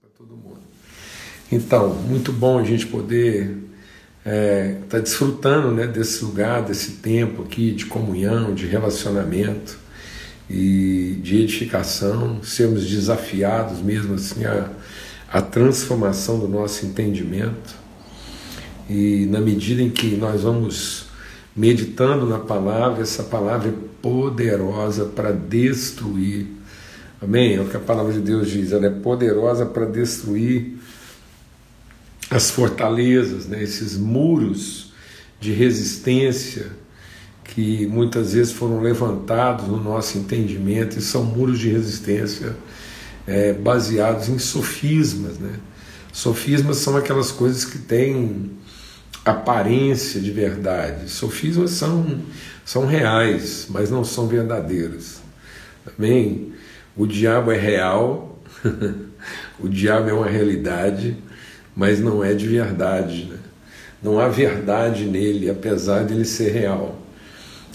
para todo mundo. Então, muito bom a gente poder estar é, tá desfrutando né, desse lugar, desse tempo aqui de comunhão, de relacionamento e de edificação, sermos desafiados mesmo assim a, a transformação do nosso entendimento. E na medida em que nós vamos meditando na palavra, essa palavra é poderosa para destruir. Amém? É o que a palavra de Deus diz, ela é poderosa para destruir as fortalezas, né? esses muros de resistência que muitas vezes foram levantados no nosso entendimento e são muros de resistência é, baseados em sofismas. Né? Sofismas são aquelas coisas que têm aparência de verdade. Sofismas são, são reais, mas não são verdadeiros. Amém? O diabo é real, o diabo é uma realidade, mas não é de verdade. Né? Não há verdade nele, apesar de ele ser real.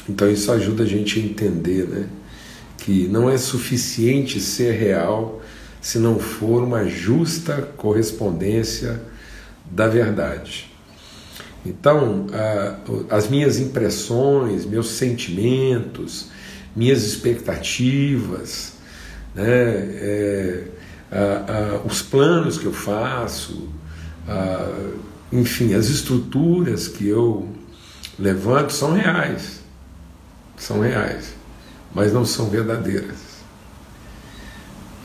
Então isso ajuda a gente a entender né? que não é suficiente ser real se não for uma justa correspondência da verdade. Então, as minhas impressões, meus sentimentos, minhas expectativas, né, é, os planos que eu faço, enfim, as estruturas que eu levanto são reais, são reais, mas não são verdadeiras.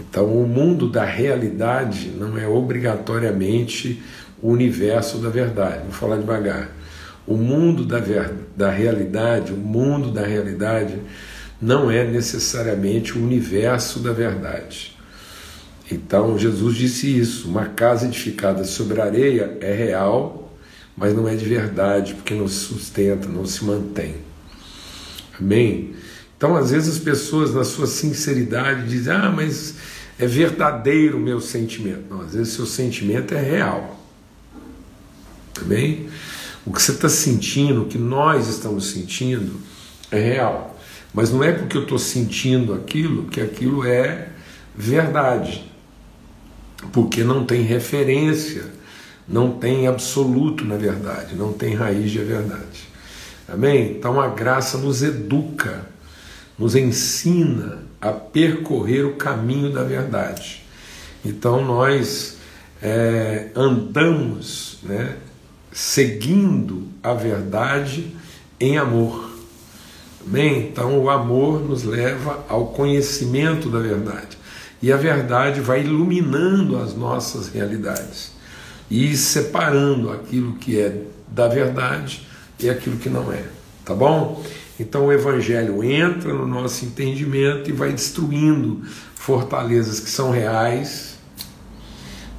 Então, o mundo da realidade não é obrigatoriamente o universo da verdade. Vou falar devagar. O mundo da, ver, da realidade, o mundo da realidade não é necessariamente o universo da verdade. Então Jesus disse isso: uma casa edificada sobre areia é real, mas não é de verdade, porque não se sustenta, não se mantém. Amém? Então, às vezes, as pessoas, na sua sinceridade, dizem: Ah, mas é verdadeiro o meu sentimento. Não, às vezes, seu sentimento é real. Amém? O que você está sentindo, o que nós estamos sentindo, é real. Mas não é porque eu estou sentindo aquilo que aquilo é verdade porque não tem referência, não tem absoluto na verdade, não tem raiz de verdade. Amém? Então a graça nos educa, nos ensina a percorrer o caminho da verdade. Então nós é, andamos né, seguindo a verdade em amor. Amém? Então o amor nos leva ao conhecimento da verdade e a verdade vai iluminando as nossas realidades e separando aquilo que é da verdade e aquilo que não é, tá bom? Então o evangelho entra no nosso entendimento e vai destruindo fortalezas que são reais,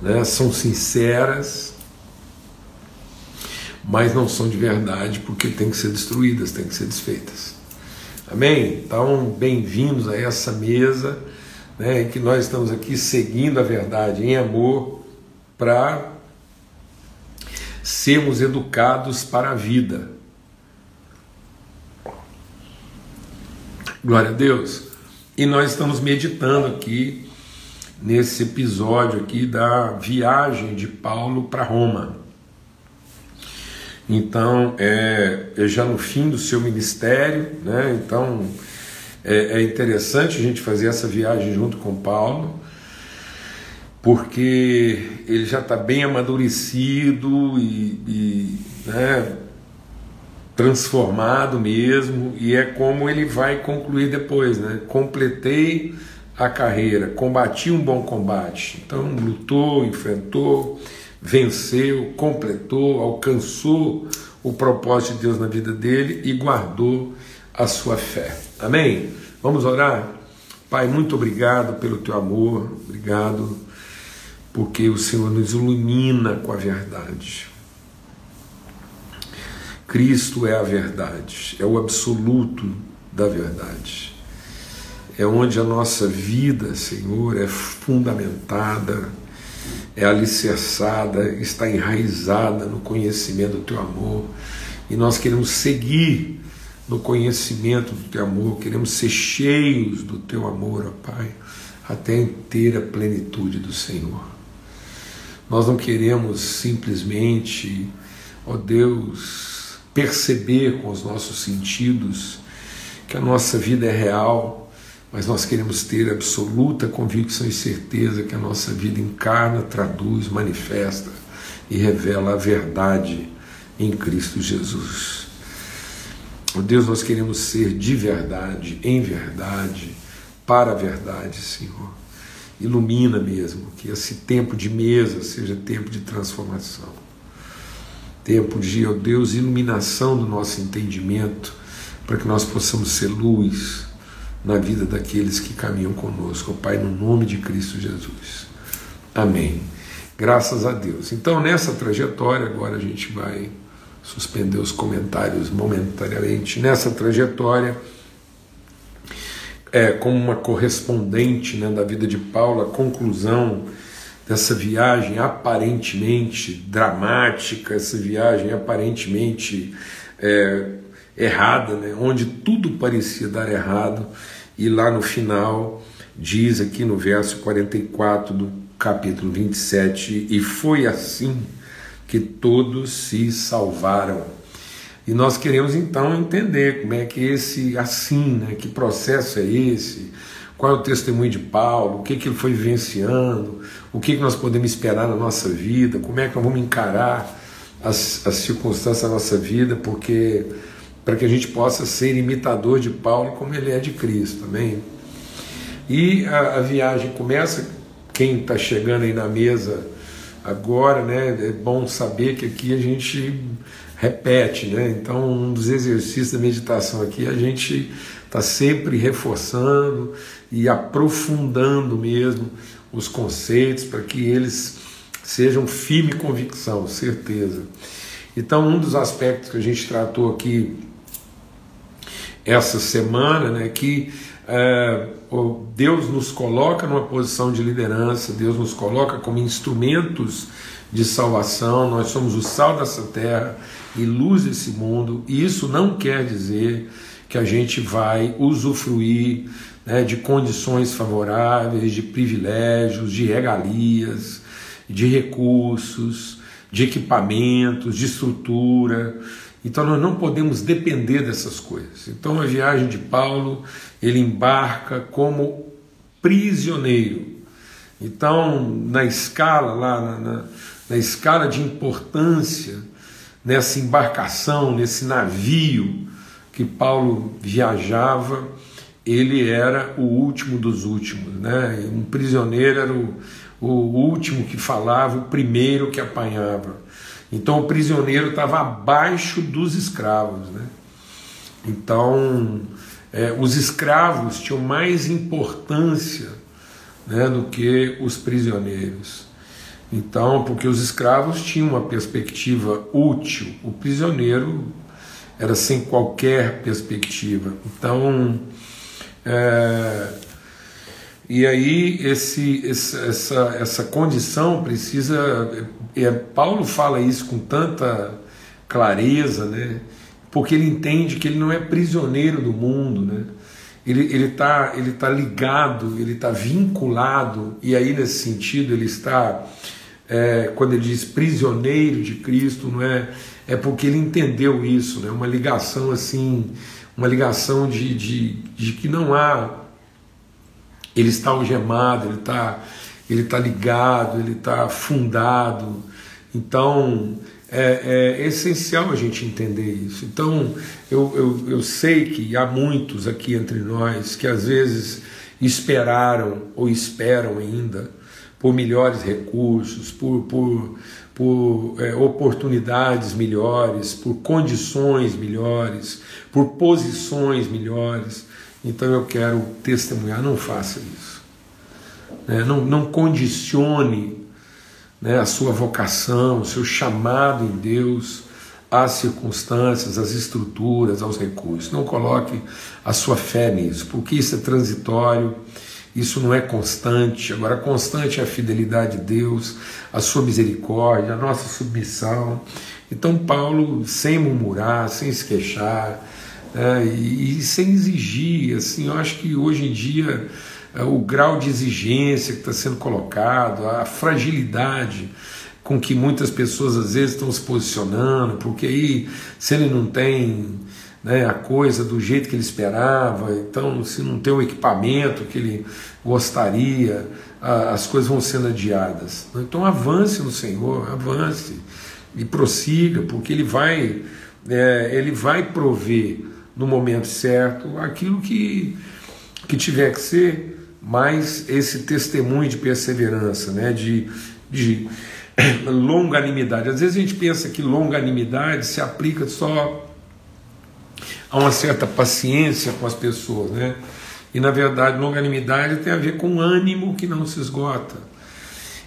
né, são sinceras, mas não são de verdade porque têm que ser destruídas, têm que ser desfeitas. Amém? Então, bem-vindos a essa mesa né, que nós estamos aqui seguindo a verdade em amor para sermos educados para a vida. Glória a Deus. E nós estamos meditando aqui nesse episódio aqui da viagem de Paulo para Roma. Então, é, é já no fim do seu ministério, né? Então, é, é interessante a gente fazer essa viagem junto com Paulo, porque ele já está bem amadurecido e, e né, transformado mesmo, e é como ele vai concluir depois, né? Completei a carreira, combati um bom combate. Então lutou, enfrentou, venceu, completou, alcançou o propósito de Deus na vida dele e guardou a sua fé. Amém? Vamos orar? Pai, muito obrigado pelo teu amor, obrigado porque o Senhor nos ilumina com a verdade. Cristo é a verdade, é o absoluto da verdade. É onde a nossa vida, Senhor, é fundamentada, é alicerçada, está enraizada no conhecimento do teu amor. E nós queremos seguir no conhecimento do teu amor, queremos ser cheios do teu amor, ó Pai, até a inteira plenitude do Senhor. Nós não queremos simplesmente, ó Deus, perceber com os nossos sentidos que a nossa vida é real, mas nós queremos ter absoluta convicção e certeza que a nossa vida encarna, traduz, manifesta e revela a verdade em Cristo Jesus. Oh Deus, nós queremos ser de verdade, em verdade, para a verdade, Senhor. Ilumina mesmo, que esse tempo de mesa seja tempo de transformação. Tempo de, ó oh Deus, iluminação do nosso entendimento, para que nós possamos ser luz na vida daqueles que caminham conosco. Pai, no nome de Cristo Jesus. Amém. Graças a Deus. Então, nessa trajetória, agora a gente vai suspender os comentários momentaneamente. Nessa trajetória, é, como uma correspondente né, da vida de Paulo, a conclusão dessa viagem aparentemente dramática, essa viagem aparentemente é, errada, né, onde tudo parecia dar errado, e lá no final diz aqui no verso 44 do capítulo 27, e foi assim que todos se salvaram. E nós queremos então entender como é que esse assim, né, que processo é esse, qual é o testemunho de Paulo, o que, que ele foi vivenciando, o que, que nós podemos esperar na nossa vida, como é que nós vamos encarar as, as circunstâncias da nossa vida, porque para que a gente possa ser imitador de Paulo como ele é de Cristo, amém? E a, a viagem começa, quem está chegando aí na mesa agora, né, é bom saber que aqui a gente repete, né? Então, um dos exercícios da meditação aqui, a gente está sempre reforçando e aprofundando mesmo os conceitos para que eles sejam firme convicção, certeza. Então, um dos aspectos que a gente tratou aqui essa semana, né, que é, Deus nos coloca numa posição de liderança, Deus nos coloca como instrumentos de salvação, nós somos o sal dessa terra e luz desse mundo. E isso não quer dizer que a gente vai usufruir né, de condições favoráveis, de privilégios, de regalias, de recursos, de equipamentos, de estrutura. Então nós não podemos depender dessas coisas. Então a viagem de Paulo, ele embarca como prisioneiro. Então, na escala, lá na, na, na escala de importância, nessa embarcação, nesse navio que Paulo viajava, ele era o último dos últimos, né? Um prisioneiro era o, o último que falava, o primeiro que apanhava. Então o prisioneiro estava abaixo dos escravos, né? Então é, os escravos tinham mais importância né, do que os prisioneiros. Então, porque os escravos tinham uma perspectiva útil, o prisioneiro era sem qualquer perspectiva. Então, é, e aí esse, essa, essa condição precisa. É, Paulo fala isso com tanta clareza, né? porque ele entende que ele não é prisioneiro do mundo, né? ele está ele tá ligado, ele está vinculado, e aí nesse sentido ele está é, quando ele diz prisioneiro de Cristo, não é? É porque ele entendeu isso, né? Uma ligação assim, uma ligação de, de, de que não há. Ele está algemado, ele está ele tá ligado, ele está fundado. Então é, é, essencial a gente entender isso. Então eu, eu, eu sei que há muitos aqui entre nós que às vezes esperaram ou esperam ainda por melhores recursos, por, por, por é, oportunidades melhores, por condições melhores, por posições melhores. Então eu quero testemunhar, não faça isso. Né? Não, não condicione né, a sua vocação, o seu chamado em Deus às circunstâncias, às estruturas, aos recursos. Não coloque a sua fé nisso, porque isso é transitório isso não é constante. Agora, constante é a fidelidade de Deus, a sua misericórdia, a nossa submissão. Então, Paulo, sem murmurar, sem se queixar, né, e, sem exigir, assim, eu acho que hoje em dia o grau de exigência que está sendo colocado, a fragilidade com que muitas pessoas às vezes estão se posicionando, porque aí se ele não tem né, a coisa do jeito que ele esperava, então se não tem o equipamento que ele gostaria, a, as coisas vão sendo adiadas. Então avance no Senhor, avance e prossiga, porque ele vai, é, ele vai prover no momento certo aquilo que, que tiver que ser, mas esse testemunho de perseverança, né, de, de longanimidade. Às vezes a gente pensa que longanimidade se aplica só a uma certa paciência com as pessoas, né? E na verdade, longanimidade tem a ver com ânimo que não se esgota.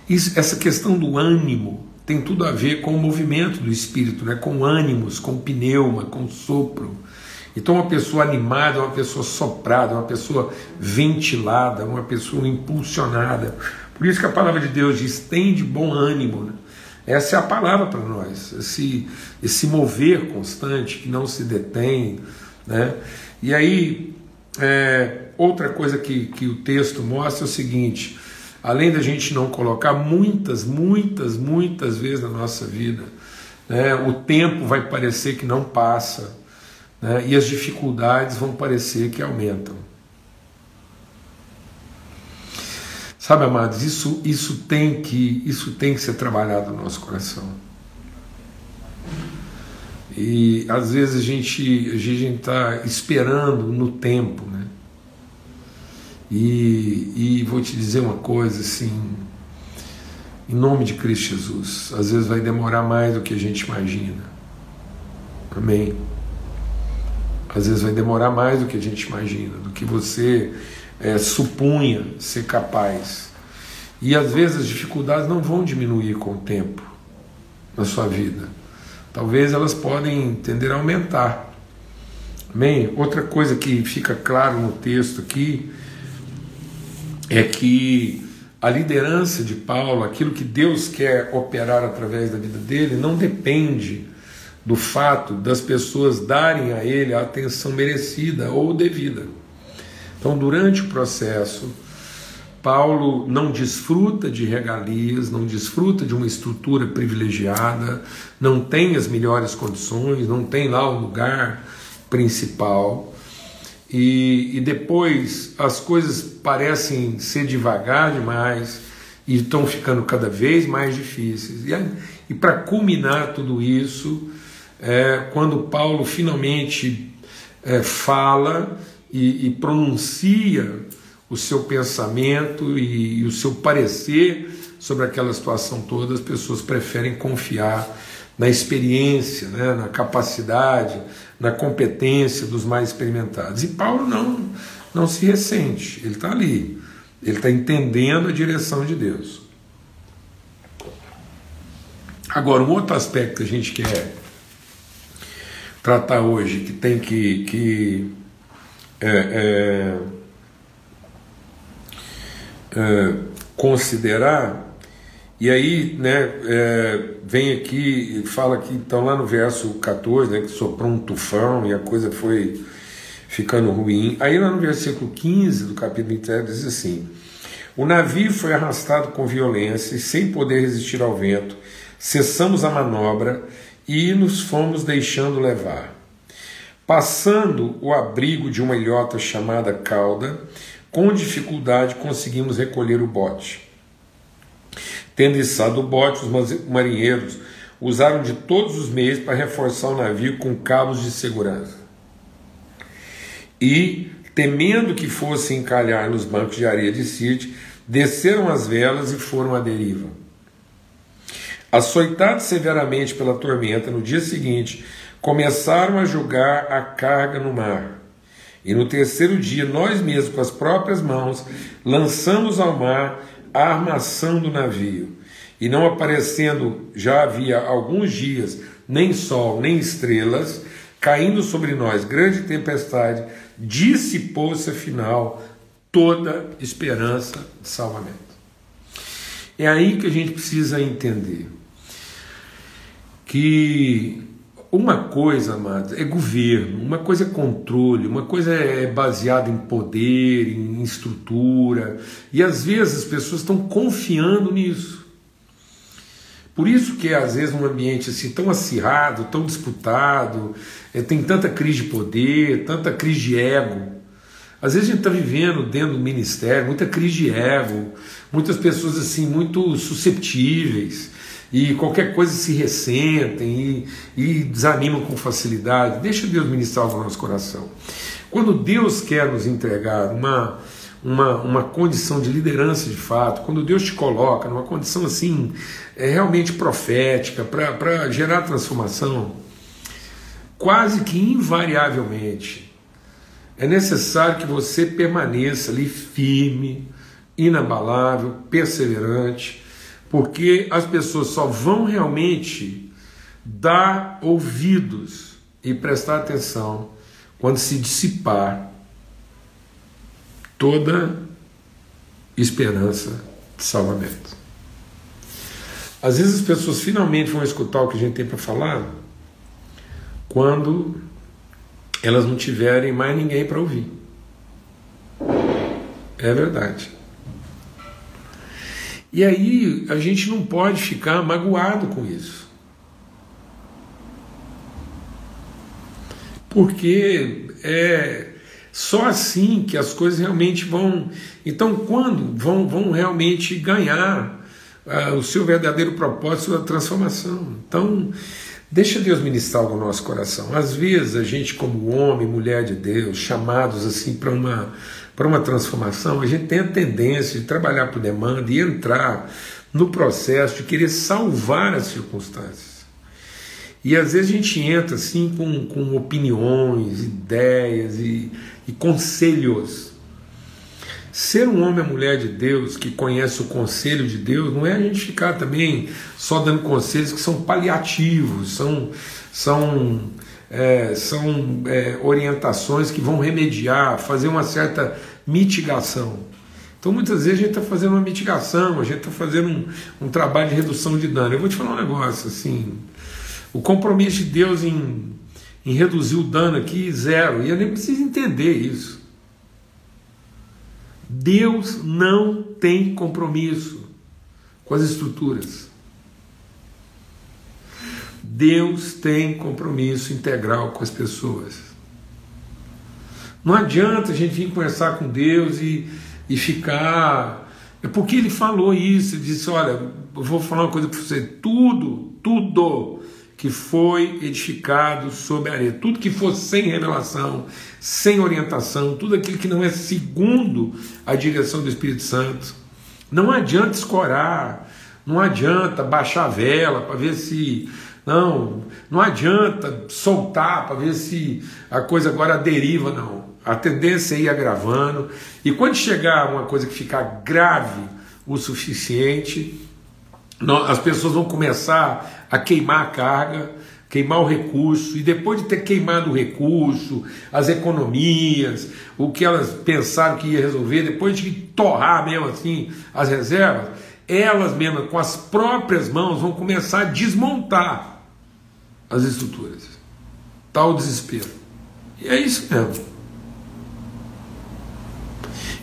Isso, essa questão do ânimo tem tudo a ver com o movimento do espírito, né? com ânimos, com pneuma, com sopro. Então, uma pessoa animada uma pessoa soprada, uma pessoa ventilada, uma pessoa impulsionada. Por isso que a palavra de Deus diz: tem de bom ânimo. Né? Essa é a palavra para nós, esse, esse mover constante que não se detém. Né? E aí, é, outra coisa que, que o texto mostra é o seguinte: além da gente não colocar muitas, muitas, muitas vezes na nossa vida, né, o tempo vai parecer que não passa né, e as dificuldades vão parecer que aumentam. Sabe, amados, isso, isso, tem que, isso tem que ser trabalhado no nosso coração. E às vezes a gente a gente está esperando no tempo, né? E, e vou te dizer uma coisa assim, em nome de Cristo Jesus, às vezes vai demorar mais do que a gente imagina. Amém. Às vezes vai demorar mais do que a gente imagina, do que você é, supunha ser capaz. E às vezes as dificuldades não vão diminuir com o tempo na sua vida. Talvez elas podem tender a aumentar. Amém? Outra coisa que fica claro no texto aqui é que a liderança de Paulo, aquilo que Deus quer operar através da vida dele, não depende do fato das pessoas darem a ele a atenção merecida ou devida. Então, durante o processo, Paulo não desfruta de regalias, não desfruta de uma estrutura privilegiada, não tem as melhores condições, não tem lá o lugar principal. E, e depois as coisas parecem ser devagar demais e estão ficando cada vez mais difíceis. E, e para culminar tudo isso, é, quando Paulo finalmente é, fala e, e pronuncia o seu pensamento e, e, o seu parecer sobre aquela situação toda, as pessoas preferem confiar na experiência, né, na capacidade, na competência dos mais experimentados. E Paulo não, não se ressente, ele está ali, ele está entendendo a direção de Deus. Agora, um outro aspecto que a gente quer tratar hoje, que tem que, que é, é, é, considerar. E aí, né, é, vem aqui e fala que, então, lá no verso 14, né, que soprou um tufão e a coisa foi ficando ruim. Aí, lá no versículo 15 do capítulo 27, diz assim: O navio foi arrastado com violência e, sem poder resistir ao vento, cessamos a manobra e nos fomos deixando levar. Passando o abrigo de uma ilhota chamada cauda, com dificuldade conseguimos recolher o bote. Tendo içado o bote, os marinheiros usaram de todos os meios para reforçar o navio com cabos de segurança. E, temendo que fosse encalhar nos bancos de areia de Sirte, desceram as velas e foram à deriva. Açoitados severamente pela tormenta, no dia seguinte, começaram a jogar a carga no mar. E no terceiro dia, nós mesmos, com as próprias mãos, lançamos ao mar a armação do navio. E não aparecendo, já havia alguns dias, nem sol, nem estrelas, caindo sobre nós grande tempestade, dissipou-se afinal toda esperança de salvamento. É aí que a gente precisa entender que uma coisa, amados, é governo, uma coisa é controle, uma coisa é baseada em poder, em estrutura, e às vezes as pessoas estão confiando nisso. Por isso que às vezes um ambiente assim tão acirrado, tão disputado, é, tem tanta crise de poder, tanta crise de ego. Às vezes a gente está vivendo dentro do ministério muita crise de ego, muitas pessoas assim muito susceptíveis, e qualquer coisa se ressentem e, e desanimam com facilidade. Deixa Deus ministrar o nosso coração. Quando Deus quer nos entregar uma, uma, uma condição de liderança de fato, quando Deus te coloca numa condição assim, é realmente profética, para gerar transformação, quase que invariavelmente é necessário que você permaneça ali firme, inabalável, perseverante, porque as pessoas só vão realmente dar ouvidos e prestar atenção quando se dissipar toda esperança de salvamento. Às vezes as pessoas finalmente vão escutar o que a gente tem para falar quando elas não tiverem mais ninguém para ouvir. É verdade. E aí a gente não pode ficar magoado com isso. Porque é só assim que as coisas realmente vão. Então, quando vão, vão realmente ganhar uh, o seu verdadeiro propósito da transformação. Então, deixa Deus ministrar no nosso coração. Às vezes, a gente, como homem, mulher de Deus, chamados assim para uma para uma transformação, a gente tem a tendência de trabalhar por demanda e entrar no processo de querer salvar as circunstâncias. E às vezes a gente entra assim com, com opiniões, ideias e, e conselhos. Ser um homem ou mulher de Deus que conhece o conselho de Deus não é a gente ficar também só dando conselhos que são paliativos, são, são é, são é, orientações que vão remediar, fazer uma certa mitigação. Então muitas vezes a gente está fazendo uma mitigação, a gente está fazendo um, um, trabalho de redução de dano. Eu vou te falar um negócio assim, o compromisso de Deus em, em reduzir o dano aqui zero, e eu nem preciso entender isso. Deus não tem compromisso com as estruturas. Deus tem compromisso integral com as pessoas. Não adianta a gente vir conversar com Deus e, e ficar. É porque ele falou isso, ele disse: Olha, eu vou falar uma coisa para você, tudo, tudo que foi edificado sobre a areia, tudo que for sem revelação, sem orientação, tudo aquilo que não é segundo a direção do Espírito Santo, não adianta escorar, não adianta baixar a vela para ver se não, não adianta soltar para ver se a coisa agora deriva, não. A tendência é ir agravando. E quando chegar uma coisa que ficar grave o suficiente, as pessoas vão começar a queimar a carga, queimar o recurso, e depois de ter queimado o recurso, as economias, o que elas pensaram que ia resolver, depois de torrar mesmo assim as reservas, elas mesmas, com as próprias mãos, vão começar a desmontar as estruturas. Tal desespero. E é isso mesmo.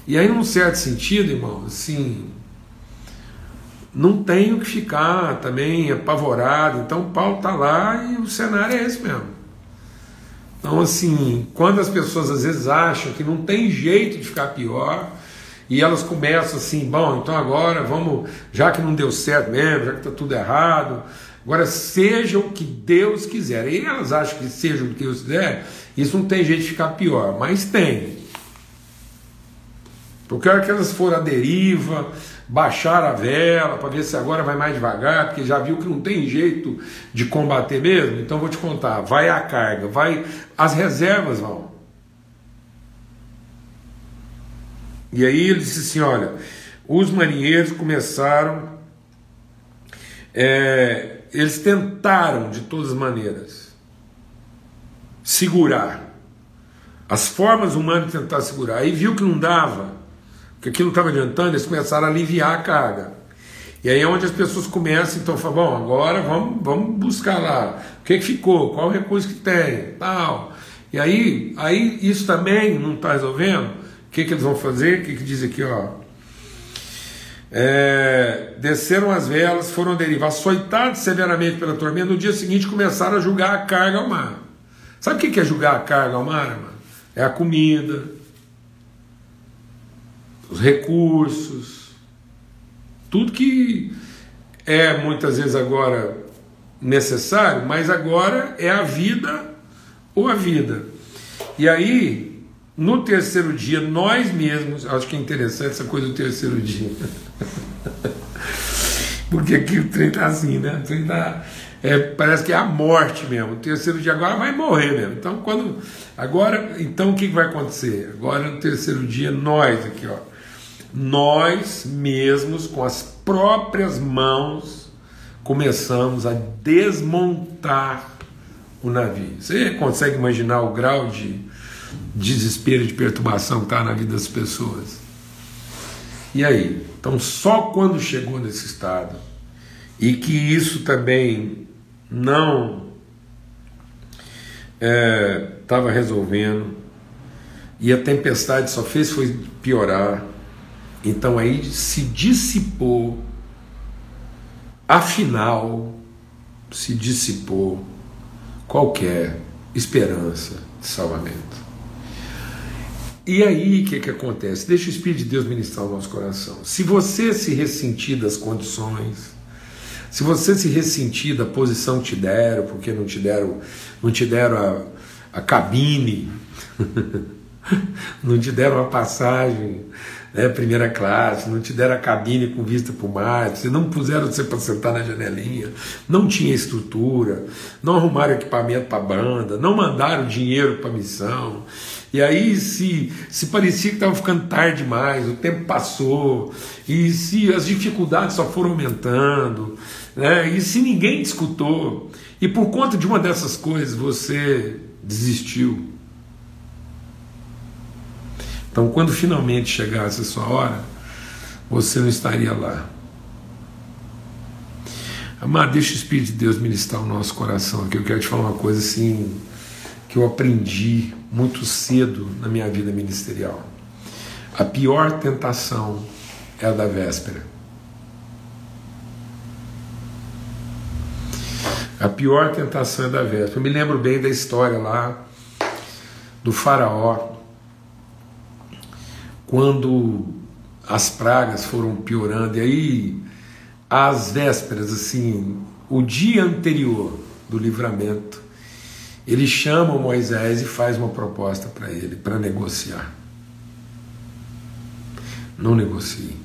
E aí, num certo sentido, irmão, assim, não tenho que ficar também apavorado. Então, Paulo está lá e o cenário é esse mesmo. Então, assim, quando as pessoas às vezes acham que não tem jeito de ficar pior, e elas começam assim, bom, então agora vamos, já que não deu certo mesmo, já que está tudo errado, Agora, seja o que Deus quiser. E elas acham que seja o que Deus quiser, isso não tem jeito de ficar pior, mas tem. Porque a hora que elas forem à deriva, baixar a vela para ver se agora vai mais devagar, porque já viu que não tem jeito de combater mesmo, então vou te contar, vai a carga, vai as reservas vão. E aí ele disse assim, olha, os marinheiros começaram é, eles tentaram de todas as maneiras segurar as formas humanas de tentar segurar. Aí viu que não dava, que aquilo não estava adiantando, eles começaram a aliviar a carga. E aí é onde as pessoas começam, então, falam, bom, agora vamos, vamos buscar lá, o que, que ficou, qual o recurso que tem, tal. E aí, aí isso também não está resolvendo. O que, que eles vão fazer? O que, que diz aqui, ó? É, desceram as velas, foram derivar, açoitados severamente pela tormenta. No dia seguinte começaram a julgar a carga ao mar. Sabe o que é julgar a carga ao mar, mano? É a comida, os recursos, tudo que é muitas vezes agora necessário, mas agora é a vida ou a vida. E aí, no terceiro dia, nós mesmos, acho que é interessante essa coisa do terceiro dia. Porque aqui o trem está assim, né? O trem tá, é, parece que é a morte mesmo. O terceiro dia agora vai morrer mesmo. Então, quando. Agora, então o que vai acontecer? Agora, no terceiro dia, nós aqui, ó. Nós mesmos, com as próprias mãos, começamos a desmontar o navio. Você consegue imaginar o grau de desespero, de perturbação que está na vida das pessoas? E aí? Então, só quando chegou nesse estado, e que isso também não estava é, resolvendo, e a tempestade só fez foi piorar, então aí se dissipou, afinal, se dissipou qualquer esperança de salvamento. E aí o que, que acontece? Deixa o Espírito de Deus ministrar o nosso coração. Se você se ressentir das condições, se você se ressentir da posição que te deram, porque não te deram, não te deram a, a cabine, não te deram a passagem, né, primeira classe, não te deram a cabine com vista para o mar, não puseram você para sentar na janelinha, não tinha estrutura, não arrumaram equipamento para a banda, não mandaram dinheiro para a missão. E aí, se, se parecia que estava ficando tarde demais, o tempo passou, e se as dificuldades só foram aumentando, né, e se ninguém escutou, e por conta de uma dessas coisas você desistiu, então, quando finalmente chegasse a sua hora, você não estaria lá. Amado, deixa o Espírito de Deus ministrar o nosso coração aqui. Eu quero te falar uma coisa assim que eu aprendi muito cedo na minha vida ministerial. A pior tentação é a da véspera. A pior tentação é da véspera. Eu me lembro bem da história lá do faraó quando as pragas foram piorando, e aí às vésperas, assim, o dia anterior do livramento, ele chama Moisés e faz uma proposta para ele, para negociar. Não negocie.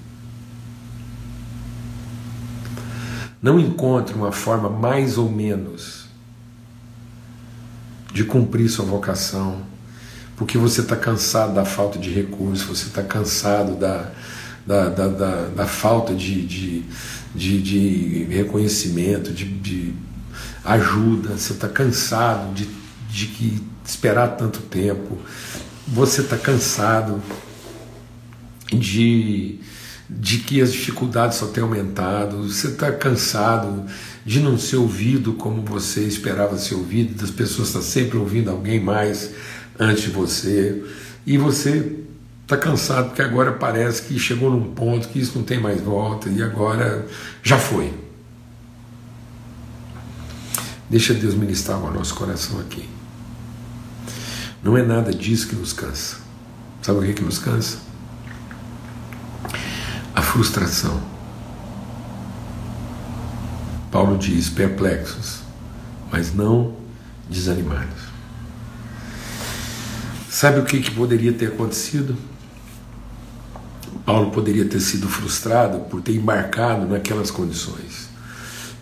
Não encontre uma forma mais ou menos de cumprir sua vocação porque você está cansado da falta de recursos, você está cansado da, da, da, da, da falta de, de, de, de reconhecimento, de, de, ajuda, você está cansado de, de que esperar tanto tempo, você está cansado de, de que as dificuldades só têm aumentado, você está cansado de não ser ouvido como você esperava ser ouvido, das pessoas estar tá sempre ouvindo alguém mais antes de você, e você está cansado porque agora parece que chegou num ponto que isso não tem mais volta e agora já foi. Deixa Deus ministrar o nosso coração aqui. Não é nada disso que nos cansa. Sabe o que, que nos cansa? A frustração. Paulo diz: perplexos, mas não desanimados. Sabe o que, que poderia ter acontecido? Paulo poderia ter sido frustrado por ter embarcado naquelas condições.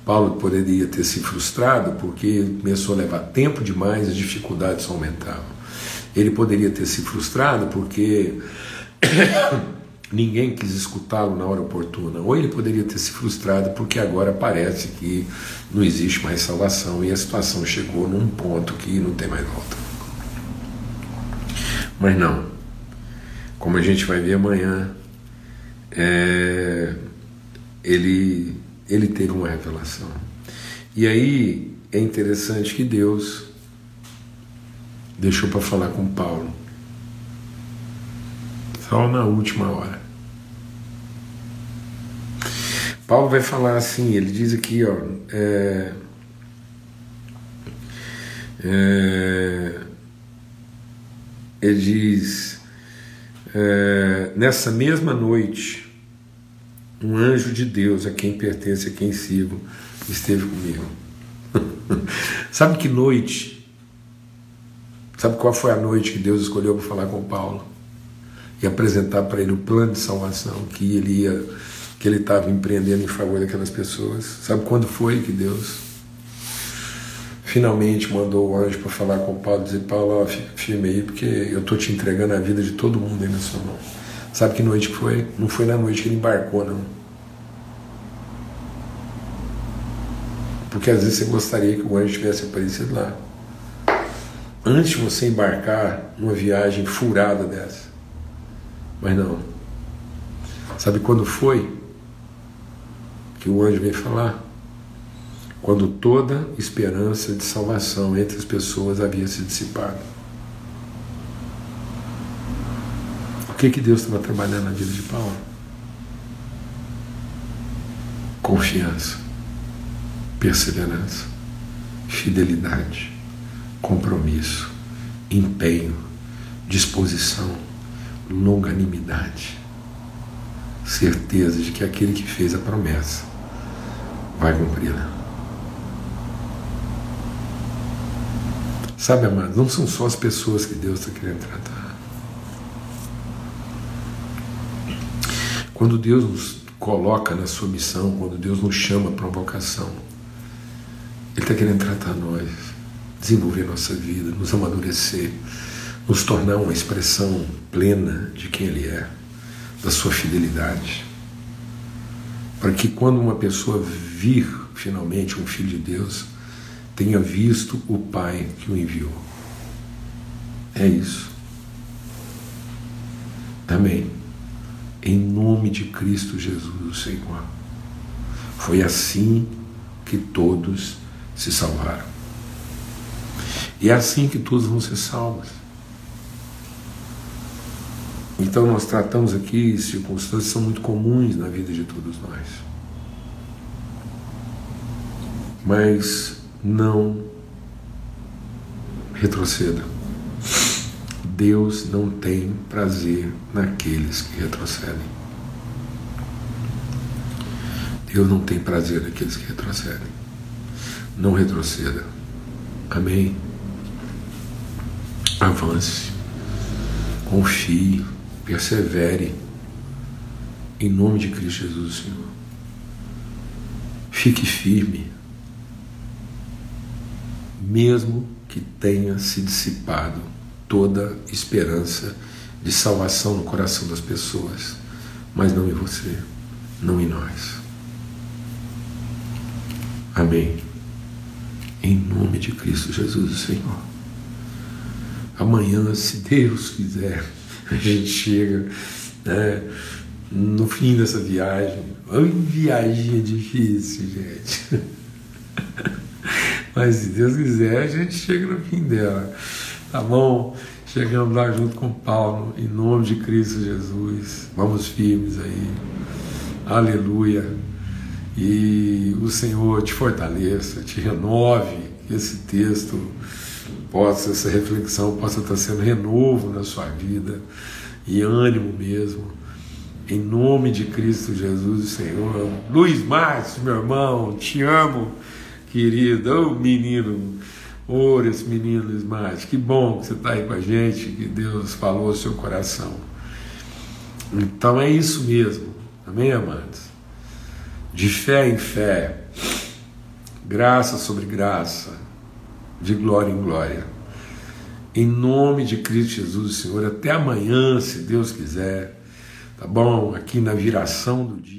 Paulo poderia ter se frustrado porque começou a levar tempo demais, as dificuldades aumentavam. Ele poderia ter se frustrado porque ninguém quis escutá-lo na hora oportuna. Ou ele poderia ter se frustrado porque agora parece que não existe mais salvação e a situação chegou num ponto que não tem mais volta. Mas não. Como a gente vai ver amanhã, é, ele, ele teve uma revelação. E aí é interessante que Deus deixou para falar com Paulo. Só na última hora. Paulo vai falar assim, ele diz aqui, ó, é, é, ele diz, é, nessa mesma noite, um anjo de Deus, a quem pertence, a quem sirvo, esteve comigo. Sabe que noite? Sabe qual foi a noite que Deus escolheu para falar com Paulo? E apresentar para ele o plano de salvação que ele ia que ele estava empreendendo em favor daquelas pessoas. Sabe quando foi que Deus finalmente mandou o anjo para falar com Paulo, dizer Paulo, ó, firme aí, porque eu estou te entregando a vida de todo mundo aí na sua mão. Sabe que noite que foi? Não foi na noite que ele embarcou, não. Porque às vezes você gostaria que o anjo tivesse aparecido lá. Antes de você embarcar numa viagem furada dessa. Mas não. Sabe quando foi? que o anjo vem falar. Quando toda esperança de salvação entre as pessoas havia se dissipado. Que, que Deus estava trabalhando na vida de Paulo? Confiança, perseverança, fidelidade, compromisso, empenho, disposição, longanimidade, certeza de que aquele que fez a promessa vai cumpri-la. Sabe, amados, não são só as pessoas que Deus está querendo tratar. Quando Deus nos coloca na sua missão, quando Deus nos chama para uma vocação, Ele está querendo tratar nós, desenvolver nossa vida, nos amadurecer, nos tornar uma expressão plena de quem Ele é, da sua fidelidade para que quando uma pessoa vir finalmente um filho de Deus, tenha visto o Pai que o enviou. É isso. Amém. Em nome de Cristo Jesus, o Senhor. Foi assim que todos se salvaram. E é assim que todos vão ser salvos. Então nós tratamos aqui circunstâncias que são muito comuns na vida de todos nós. Mas não retroceda. Deus não tem prazer naqueles que retrocedem. Deus não tem prazer naqueles que retrocedem. Não retroceda. Amém? Avance. Confie persevere em nome de Cristo Jesus, Senhor. Fique firme, mesmo que tenha se dissipado toda esperança de salvação no coração das pessoas, mas não em você, não em nós. Amém. Em nome de Cristo Jesus, Senhor. Amanhã, se Deus quiser, a gente chega né, no fim dessa viagem. Uma viagem difícil, gente. Mas se Deus quiser, a gente chega no fim dela. Tá bom? Chegamos lá junto com Paulo, em nome de Cristo Jesus. Vamos firmes aí. Aleluia. E o Senhor te fortaleça, te renove, que esse texto possa, essa reflexão possa estar sendo renovo na sua vida e ânimo mesmo. Em nome de Cristo Jesus, Senhor. Luiz Márcio, meu irmão, te amo, querido. Ô oh, menino, ora esse menino. Que bom que você está aí com a gente, que Deus falou ao seu coração. Então é isso mesmo. Amém, amados? De fé em fé, graça sobre graça de glória em glória. Em nome de Cristo Jesus, Senhor, até amanhã, se Deus quiser, tá bom? Aqui na viração do dia.